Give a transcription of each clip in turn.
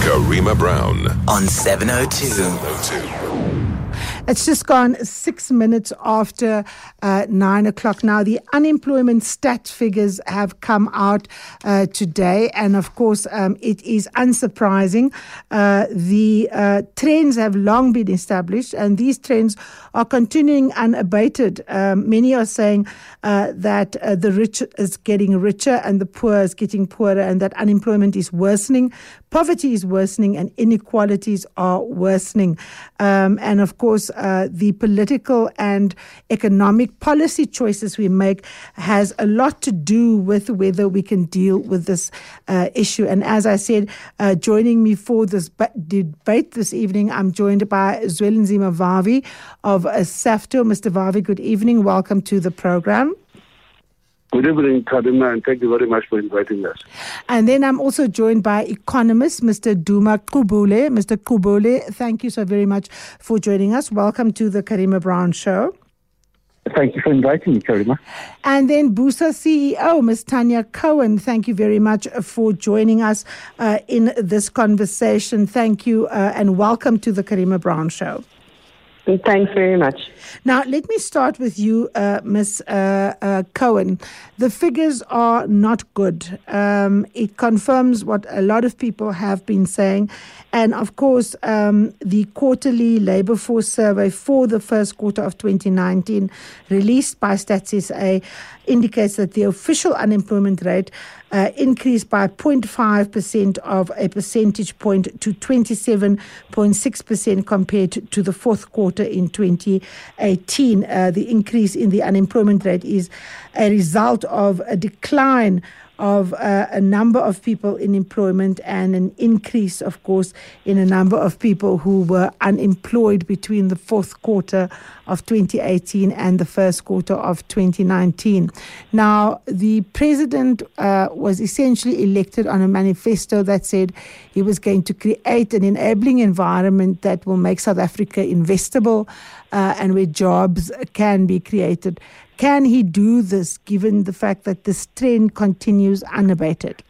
Karima Brown on 702. 702. It's just gone six minutes after uh, nine o'clock. Now, the unemployment stat figures have come out uh, today, and of course, um, it is unsurprising. Uh, the uh, trends have long been established, and these trends are continuing unabated. Um, many are saying uh, that uh, the rich is getting richer and the poor is getting poorer, and that unemployment is worsening, poverty is worsening, and inequalities are worsening. Um, and of course, uh, the political and economic policy choices we make has a lot to do with whether we can deal with this uh, issue. And as I said, uh, joining me for this ba- debate this evening, I'm joined by Zwelinzima Vavi of uh, SAFTU. Mr. Vavi, good evening. Welcome to the program. Good evening, Karima, and thank you very much for inviting us. And then I'm also joined by economist Mr. Duma Gqubule. Mr. Gqubule, thank you so very much for joining us. Welcome to the Karima Brown Show. Thank you for inviting me, Karima. And then Busa CEO, Ms. Tanya Cohen, thank you very much for joining us uh, in this conversation. Thank you uh, and welcome to the Karima Brown Show. Thanks very much. Now, let me start with you, uh, Ms. Uh, uh, Cohen. The figures are not good. Um, it confirms what a lot of people have been saying. And of course, um, the quarterly labor force survey for the first quarter of 2019, released by Stats SA, indicates that the official unemployment rate uh, increased by 0.5% of a percentage point to 27.6% compared to the fourth quarter in 2018. Uh, the increase in the unemployment rate is a result of a decline of uh, a number of people in employment and an increase, of course, in a number of people who were unemployed between the fourth quarter of 2018 and the first quarter of 2019. Now, the president uh, was essentially elected on a manifesto that said he was going to create an enabling environment that will make South Africa investable uh, and where jobs can be created. Can he do this given the fact that this trend continues unabated?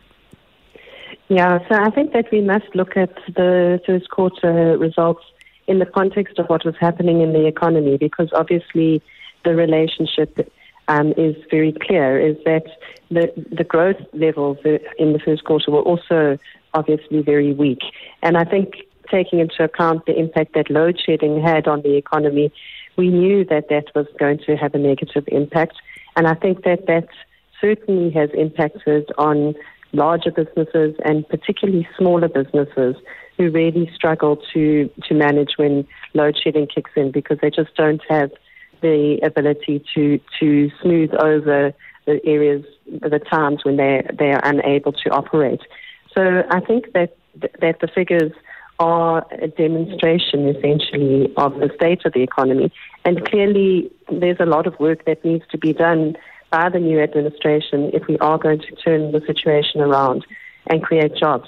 Yeah, so I think that we must look at the first quarter results in the context of what was happening in the economy because obviously the relationship um, is very clear is that the, the growth levels in the first quarter were also obviously very weak. And I think taking into account the impact that load shedding had on the economy, we knew that that was going to have a negative impact. And I think that that certainly has impacted on larger businesses and particularly smaller businesses who really struggle to, to manage when load shedding kicks in because they just don't have the ability to, to smooth over the areas, the times when they, they are unable to operate. So I think that, that the figures are a demonstration essentially of the state of the economy. And clearly, there's a lot of work that needs to be done by the new administration if we are going to turn the situation around and create jobs.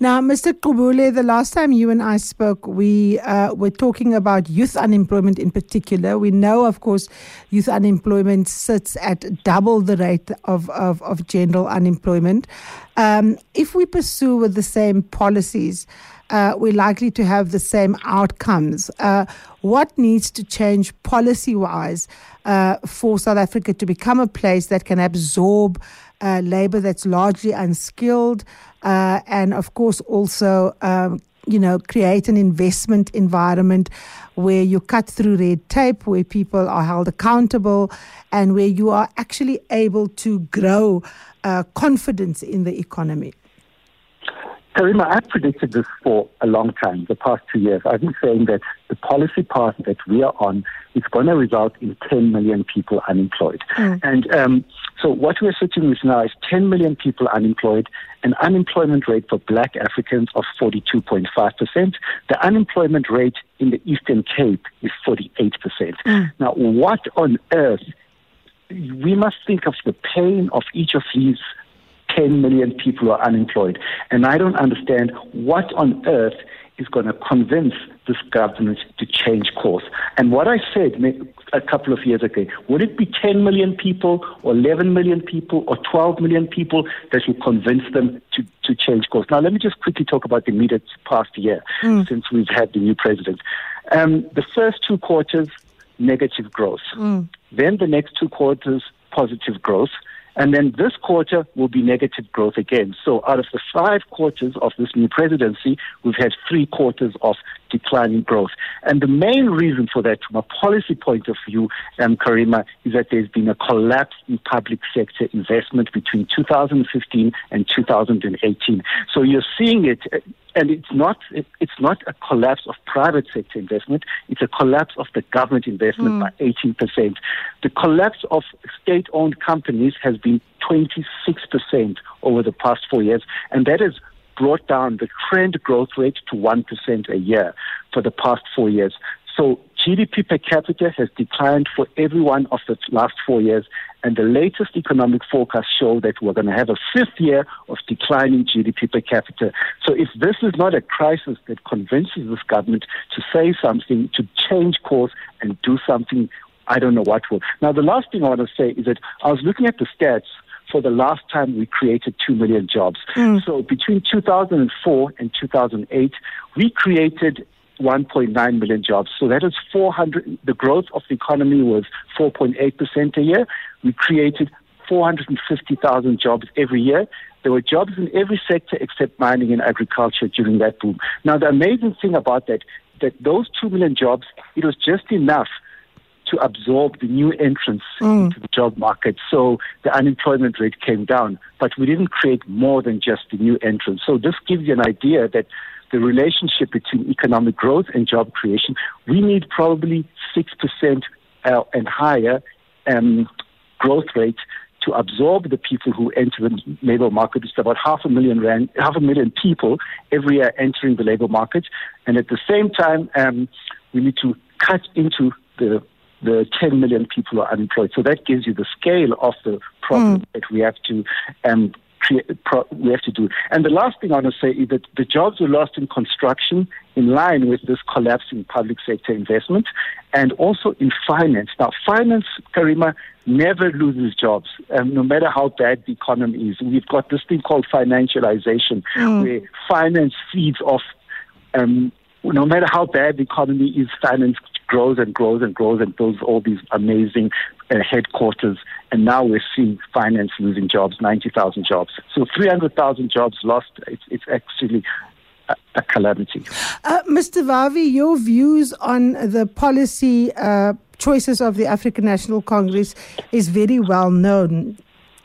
Now, Mr. Gqubule, the last time you and I spoke, we uh, were talking about youth unemployment in particular. We know, of course, youth unemployment sits at double the rate of, of, of general unemployment. Um, if we pursue with the same policies, uh, we're likely to have the same outcomes. Uh, what needs to change policy wise uh, for South Africa to become a place that can absorb uh, labor that's largely unskilled uh, and, of course, also um, you know, create an investment environment where you cut through red tape, where people are held accountable, and where you are actually able to grow uh, confidence in the economy? Karima, I've predicted this for a long time, the past two years. I've been saying that the policy path that we are on is going to result in 10 million people unemployed. Mm. And um, so what we're sitting with now is 10 million people unemployed, an unemployment rate for black Africans of 42.5%. The unemployment rate in the Eastern Cape is 48%. Mm. Now, what on earth? We must think of the pain of each of these 10 million people are unemployed. And I don't understand what on earth is going to convince this government to change course. And what I said a couple of years ago, would it be 10 million people or 11 million people or 12 million people that will convince them to, to change course? Now, let me just quickly talk about the immediate past year mm. since we've had the new president. Um, the first two quarters, negative growth. Mm. Then the next two quarters, positive growth. And then this quarter will be negative growth again. So out of the five quarters of this new presidency, we've had three quarters of declining growth. And the main reason for that, from a policy point of view, um, Karima, is that there's been a collapse in public sector investment between 2015 and 2018. So you're seeing it and it's not it's not a collapse of private sector investment. It's a collapse of the government investment mm. by 18 percent. The collapse of state-owned companies has been 26 percent over the past four years, and that has brought down the trend growth rate to one percent a year for the past four years. So GDP per capita has declined for every one of the last four years, and the latest economic forecasts show that we're going to have a fifth year of declining GDP per capita. So if this is not a crisis that convinces this government to say something, to change course and do something, I don't know what will. Now, the last thing I want to say is that I was looking at the stats for the last time we created 2 million jobs. Mm. So between 2004 and 2008, we created 1.9 million jobs. So that is 400. The growth of the economy was 4.8% a year. We created 450,000 jobs every year. There were jobs in every sector except mining and agriculture during that boom. Now, the amazing thing about that, that those 2 million jobs, it was just enough to absorb the new entrants mm. into the job market. So the unemployment rate came down, but we didn't create more than just the new entrants. So this gives you an idea that the relationship between economic growth and job creation, we need probably 6% uh, and higher um, growth rate to absorb the people who enter the labor market. It's about half a million rand, half a million people every year entering the labor market, and at the same time, um, we need to cut into the the 10 million people who are unemployed. So that gives you the scale of the problem mm. that we have to um, we have to do. And the last thing I want to say is that the jobs were lost in construction in line with this collapse in public sector investment and also in finance. Now, finance, Karima, never loses jobs, um, no matter how bad the economy is. We've got this thing called financialization, mm. where finance feeds off um, no matter how bad the economy is, finance grows and grows and grows and builds all these amazing uh, headquarters. And now we're seeing finance losing jobs, 90,000 jobs. So 300,000 jobs lost. It's, it's actually a, a calamity. Uh, Mr. Vavi, your views on the policy uh, choices of the African National Congress is very well known.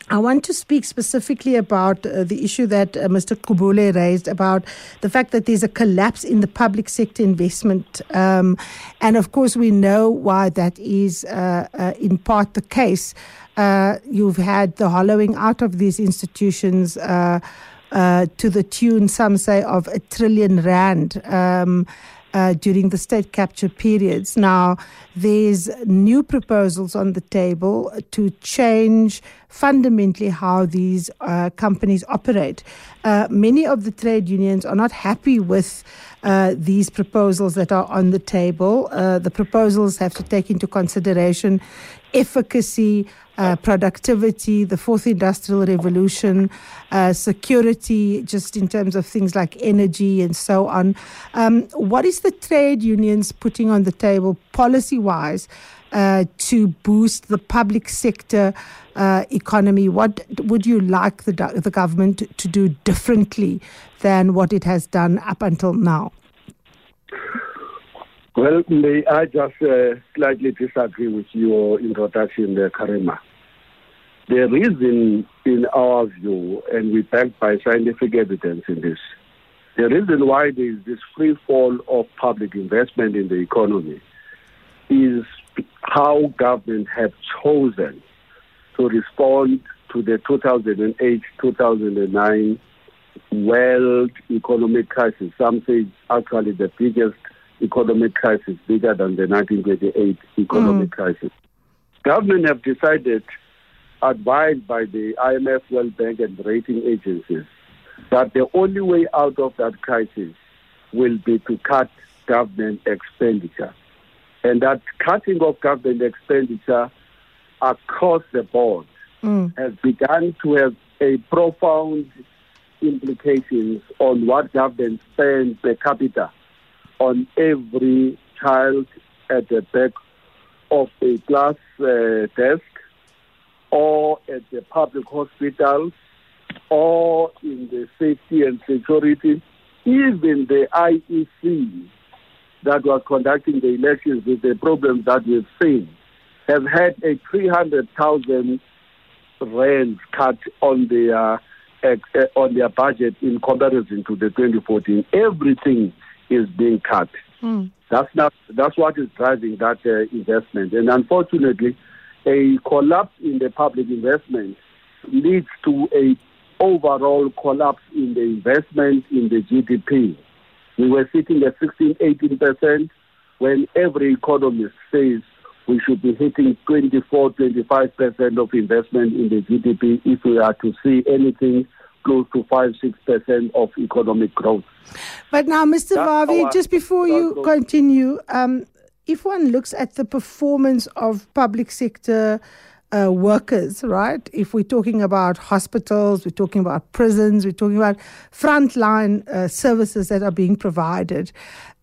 I want to speak specifically about uh, the issue that uh, Mr. Gqubule raised about the fact that there's a collapse in the public sector investment. Um, and of course, we know why that is uh, uh in part the case. Uh, you've had the hollowing out of these institutions. Uh, to the tune, some say, of a trillion rand. Um, uh, during the state capture periods. Now, there's new proposals on the table to change fundamentally how these uh, companies operate. Uh, many of the trade unions are not happy with uh, these proposals that are on the table. Uh, the proposals have to take into consideration efficacy, uh, productivity, the fourth industrial revolution, uh, security, just in terms of things like energy and so on. Um, what is the trade unions putting on the table policy wise uh, to boost the public sector uh, economy? What would you like the, the government to do differently than what it has done up until now? Well, may I just uh, slightly disagree with your introduction there, Karima. The reason, in our view, and we backed by scientific evidence in this, the reason why there is this free fall of public investment in the economy is how government have chosen to respond to the 2008-2009 world economic crisis. Some say actually the biggest economic crisis, bigger than the 1928 economic mm. crisis. Government have decided, advised by the IMF, World Bank, and rating agencies, that the only way out of that crisis will be to cut government expenditure. And that cutting of government expenditure across the board mm. has begun to have a profound implications on what government spends per capita on every child at the back of a class uh, desk or at the public hospitals or in the safety and security, even the IEC that was conducting the elections with the problems that we've seen have had a 300,000 rand cut on their uh, on their budget in comparison to the 2014. Everything is being cut. Mm. That's not that's what is driving that uh, investment, and unfortunately, a collapse in the public investment leads to a overall collapse in the investment in the GDP. We were sitting at 16, 18 percent when every economist says we should be hitting 24, 25 percent of investment in the GDP if we are to see anything close to 5 6% of economic growth. But now, Mr. That's Vavi, just before you continue, um, if one looks at the performance of public sector uh, workers, right? If we're talking about hospitals, we're talking about prisons, we're talking about frontline uh, services that are being provided.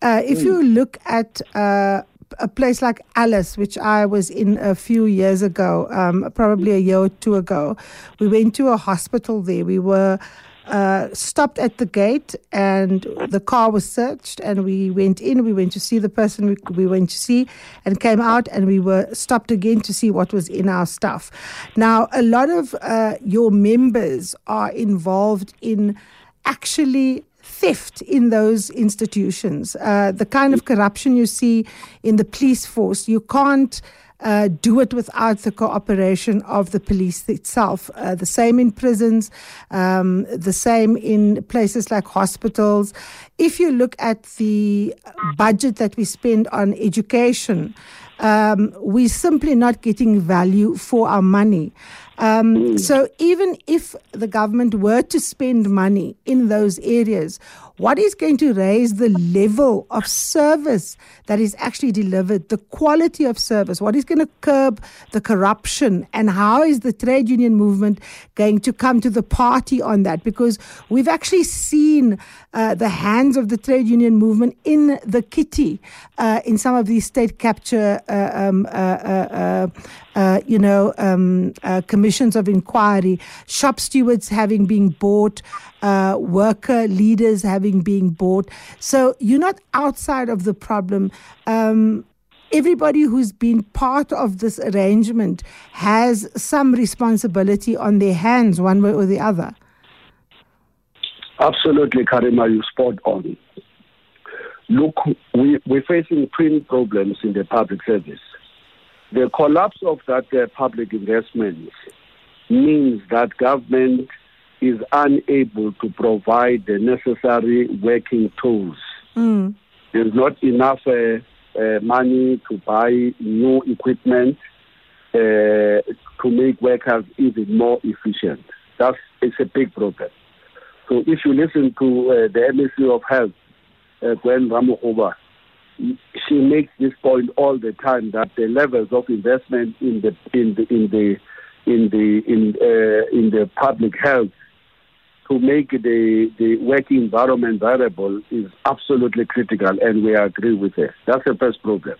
Uh, if mm. you look at uh, a place like Alice, which I was in a few years ago, um, probably a year or two ago. We went to a hospital there. We were uh, stopped at the gate and the car was searched and we went in we went to see the person we, we, went to see and came out and we were stopped again to see what was in our stuff now a lot of uh, your members are involved in actually theft in those institutions, uh, the kind of corruption you see in the police force, you can't. Uh, do it without the cooperation of the police itself. Uh, the same in prisons, um, the same in places like hospitals. If you look at the budget that we spend on education, um, we're simply not getting value for our money. Um, mm. So even if the government were to spend money in those areas, what is going to raise the level of service that is actually delivered, the quality of service, what is going to curb the corruption, and how is the trade union movement going to come to the party on that? Because we've actually seen uh, the hands of the trade union movement in the kitty uh, in some of these state capture, uh, um, uh, uh, uh, you know, um, commissions of inquiry, shop stewards having been bought, worker leaders having been bought. So you're not outside of the problem. Um, everybody who's been part of this arrangement has some responsibility on their hands, one way or the other. Absolutely, Karima, you spot on. Look, we, we're facing twin problems in the public service. The collapse of that uh, public investment means that government is unable to provide the necessary working tools. Mm. There's not enough uh, uh, money to buy new equipment uh, to make workers even more efficient. That's it's a big problem. So if you listen to uh, the Ministry of Health, uh, Gwen Ramokgopa, she makes this point all the time that the levels of investment in the in the in the in the in uh, in the public health to make the the working environment viable is absolutely critical, and we agree with her. That's the first problem.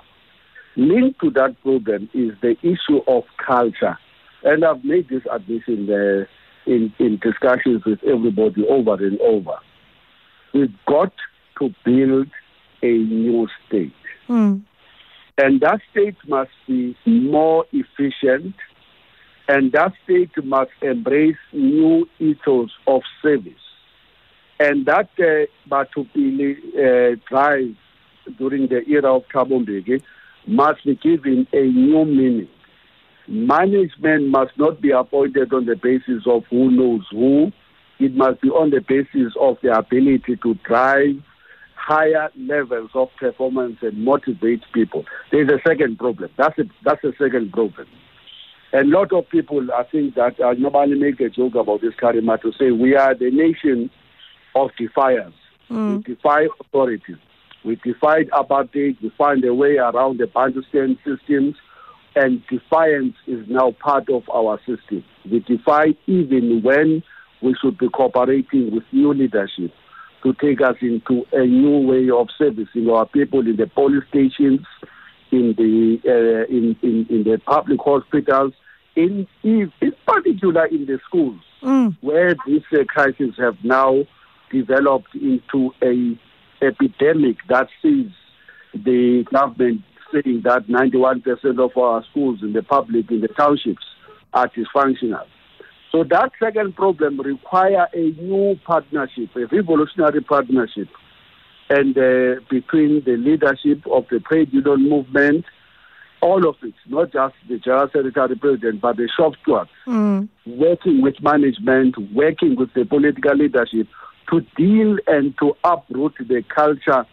Linked to that problem is the issue of culture, and I've made this admission there in in discussions with everybody over and over. We've got to build a new state. Mm. And that state must be more efficient, and that state must embrace new ethos of service. And that uh, Batho Pele uh, drive during the era of Thabo Mbeki must be given a new meaning. Management must not be appointed on the basis of who knows who. It must be on the basis of the ability to drive higher levels of performance and motivate people. There's a second problem. That's a, that's a second problem. A lot of people, I think that uh, nobody make a joke about this, Karima, to say we are the nation of defiance. We defy authorities. We defied apartheid. We find a way around the Bantustan systems, and defiance is now part of our system. We defy even when we should be cooperating with new leadership to take us into a new way of servicing our people in the police stations, in the uh, in, in in the public hospitals, in in particular in the schools, Mm. where these uh, crises have now developed into a epidemic that sees the government saying that 91% of our schools in the public in the townships are dysfunctional. So that second problem require a new partnership, a revolutionary partnership, and uh, between the leadership of the trade union movement, all of it, not just the general secretary president, but the shop stewards, Mm. working with management, working with the political leadership to deal and to uproot the culture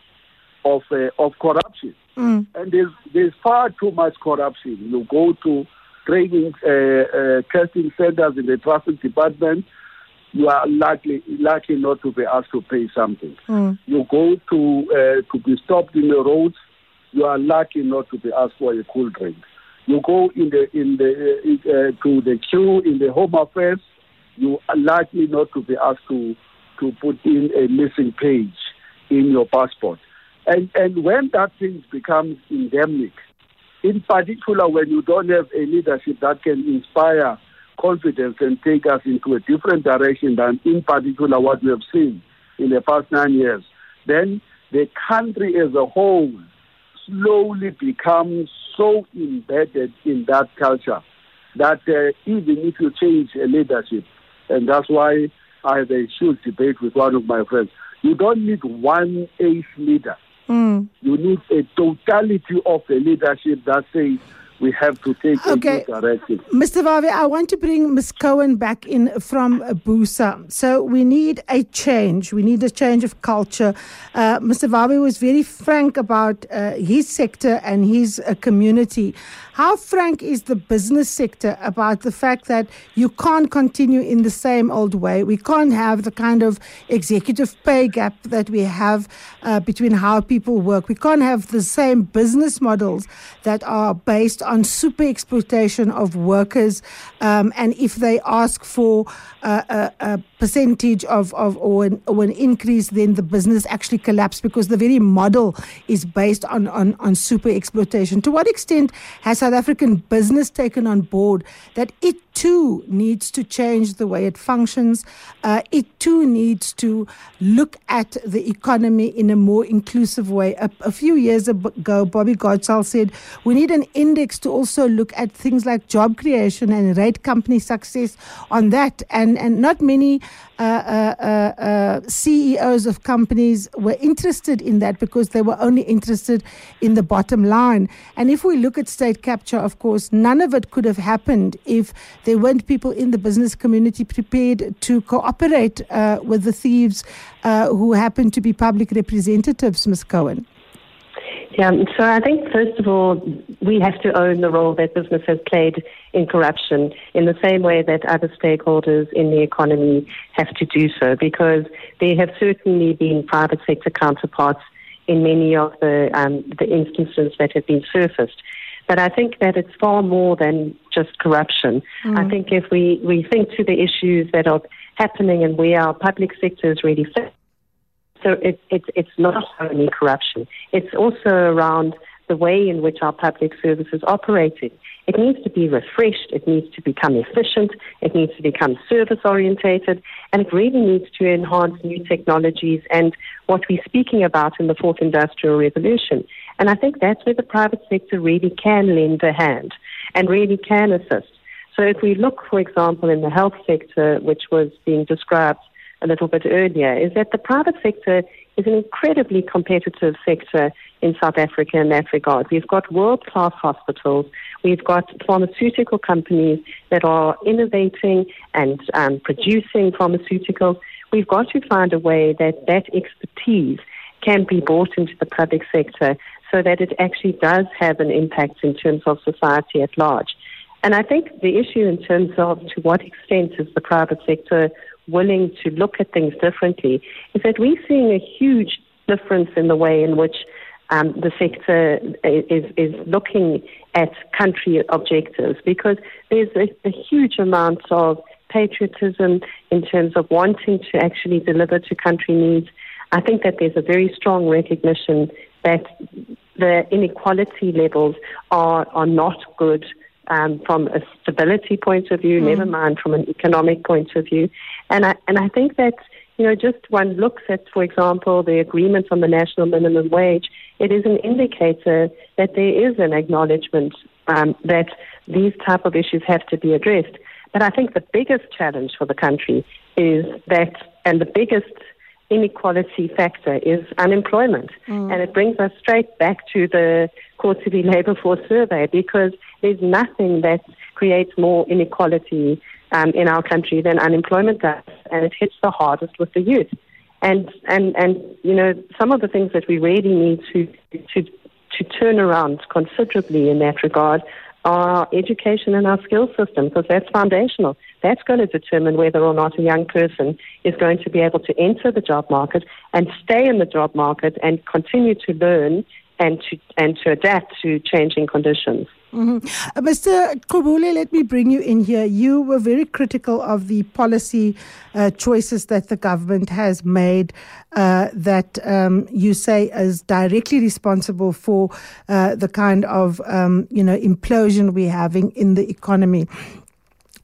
of uh, of corruption. Mm. And there's there's far too much corruption. You go to training uh, uh, testing centers in the traffic department, you are likely likely not to be asked to pay something. Mm. You go to uh, to be stopped in the roads, you are lucky not to be asked for a cool drink. You go in the in the uh, uh, to the queue in the home affairs, you are likely not to be asked to to put in a missing page in your passport. And and when that thing becomes endemic, in particular when you don't have a leadership that can inspire confidence and take us into a different direction than in particular what we have seen in the past nine years, then the country as a whole slowly becomes so embedded in that culture that uh, even if you change a leadership, and that's why I had a huge debate with one of my friends, you don't need one ace leader. Mm. You need a totality of the leadership that says we have to take Okay. a new direction. Mr. Vavi, I want to bring Ms. Cohen back in from Busa. So we need a change. We need a change of culture. Uh, Mr. Vavi was very frank about uh, his sector and his uh, community. How frank is the business sector about the fact that you can't continue in the same old way? We can't have the kind of executive pay gap that we have uh, between how people work. We can't have the same business models that are based on super exploitation of workers. Um, and if they ask for a, a percentage of, of or, an, or an increase, then the business actually collapses because the very model is based on, on, on super exploitation. To what extent has South African business taken on board that it too needs to change the way it functions? Uh, it too needs to look at the economy in a more inclusive way. A, a few years ago, Bobby Godsell said we need an index to also look at things like job creation and rate company success on that. And, and not many CEOs of companies were interested in that because they were only interested in the bottom line. And if we look at state capture, of course, none of it could have happened if there weren't people in the business community prepared to cooperate uh, with the thieves uh, who happen to be public representatives, Ms. Cohen. Yeah, so I think first of all, we have to own the role that business has played in corruption in the same way that other stakeholders in the economy have to do so, because there have certainly been private sector counterparts in many of the um, the instances that have been surfaced. But I think that it's far more than just corruption. I think if we, we think to the issues that are happening and where our public sector is really fit, so it, it, it's not only corruption. It's also around the way in which our public service is operating. It needs to be refreshed. It needs to become efficient. It needs to become service orientated. And it really needs to enhance new technologies and what we're speaking about in the fourth industrial revolution. And I think that's where the private sector really can lend a hand and really can assist. So if we look, for example, in the health sector, which was being described a little bit earlier, is that the private sector is an incredibly competitive sector in South Africa in that regard. We've got world class hospitals, we've got pharmaceutical companies that are innovating and um, producing pharmaceuticals. We've got to find a way that that expertise can be brought into the public sector so that it actually does have an impact in terms of society at large. And I think the issue in terms of to what extent is the private sector willing to look at things differently, is that we're seeing a huge difference in the way in which um, the sector is, is looking at country objectives because there's a, a huge amount of patriotism in terms of wanting to actually deliver to country needs. I think that there's a very strong recognition that the inequality levels are, are not good um, from a stability point of view, mm. never mind from an economic point of view. And I, and I think that, you know, just one looks at, for example, the agreement on the national minimum wage, it is an indicator that there is an acknowledgement um, that these type of issues have to be addressed. But I think the biggest challenge for the country is that, and the biggest inequality factor is unemployment. Mm. And it brings us straight back to the quarterly labor force survey because there's nothing that creates more inequality um, in our country than unemployment does. And it hits the hardest with the youth. And, and, and, you know, some of the things that we really need to, to, to turn around considerably in that regard our education and our skill system because that's foundational. That's going to determine whether or not a young person is going to be able to enter the job market and stay in the job market and continue to learn and to and to adapt to changing conditions. Mm-hmm. Uh, Mr. Gqubule, let me bring you in here. You were very critical of the policy uh, choices that the government has made uh, that um, you say is directly responsible for uh, the kind of um, you know implosion we're having in the economy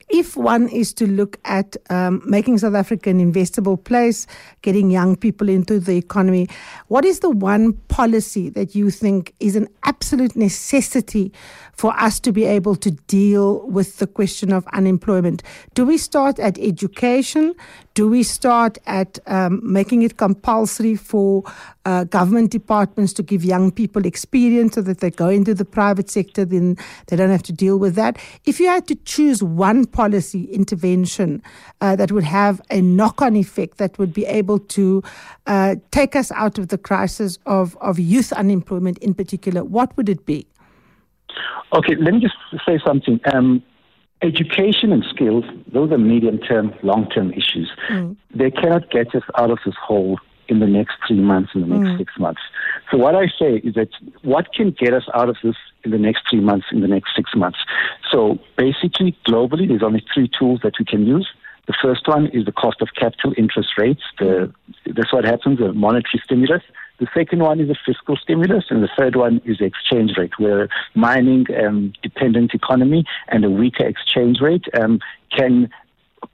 if one is to look at um, making South Africa an investable place, getting young people into the economy, what is the one policy that you think is an absolute necessity for us to be able to deal with the question of unemployment? Do we start at education? Do we start at um, making it compulsory for uh, government departments to give young people experience so that they go into the private sector, then they don't have to deal with that? If you had to choose one policy intervention uh, that would have a knock on effect that would be able to uh, take us out of the crisis of, of youth unemployment in particular, what would it be? Okay, let me just say something. Um, education and skills, those are medium term, long term issues. Mm. They cannot get us out of this hole in the next three months, in the next mm. six months. So what I say is that what can get us out of this in the next three months, in the next six months? So basically, globally, there's only three tools that we can use. The first one is the cost of capital interest rates. The, that's what happens, the monetary stimulus. The second one is a fiscal stimulus, and the third one is the exchange rate, where mining um, dependent economy and a weaker exchange rate um, can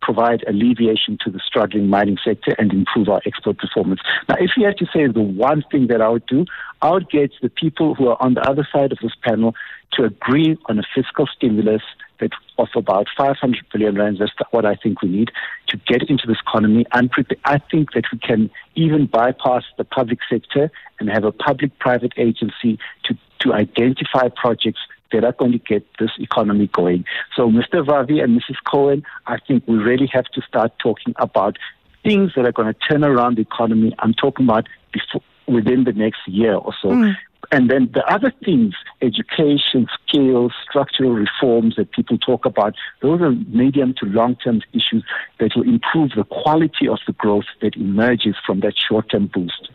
provide alleviation to the struggling mining sector and improve our export performance. Now, if you had to say the one thing that I would do, I would get the people who are on the other side of this panel to agree on a fiscal stimulus that of about 500 billion rands. That's what I think we need to get into this economy. And I think that we can even bypass the public sector and have a public-private agency to, to identify projects that are going to get this economy going. So, Mr. Vavi and Mrs. Cohen, I think we really have to start talking about things that are going to turn around the economy. I'm talking about before, within the next year or so. Mm. And then the other things, education, skills, structural reforms that people talk about, those are medium to long term issues that will improve the quality of the growth that emerges from that short term boost.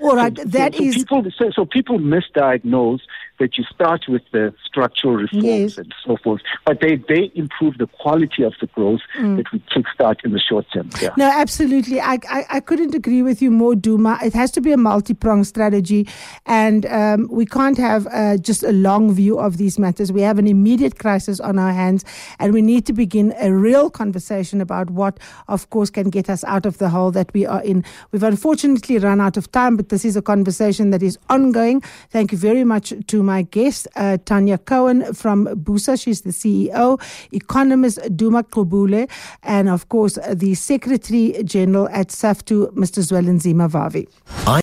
All right, so, that so, is... people, so, so people misdiagnose that you start with the structural reforms yes. and so forth, but they, they improve the quality of the growth mm. that we kickstart in the short term. Yeah. No, absolutely. I, I, I, couldn't agree with you more, Duma. It has to be a multi pronged strategy, and um, we can't have uh, just a long view of these matters. We have an immediate crisis on our hands, and we need to begin a real conversation about what, of course, can get us out of the hole that we are in. We've unfortunately run out of time, but this is a conversation that is ongoing. Thank you very much to my guest, uh, Tanya Cohen from BUSA. She's the CEO, economist Duma Gqubule, and of course, the Secretary General at SAFTU, Mr. Zwelinzima Vavi.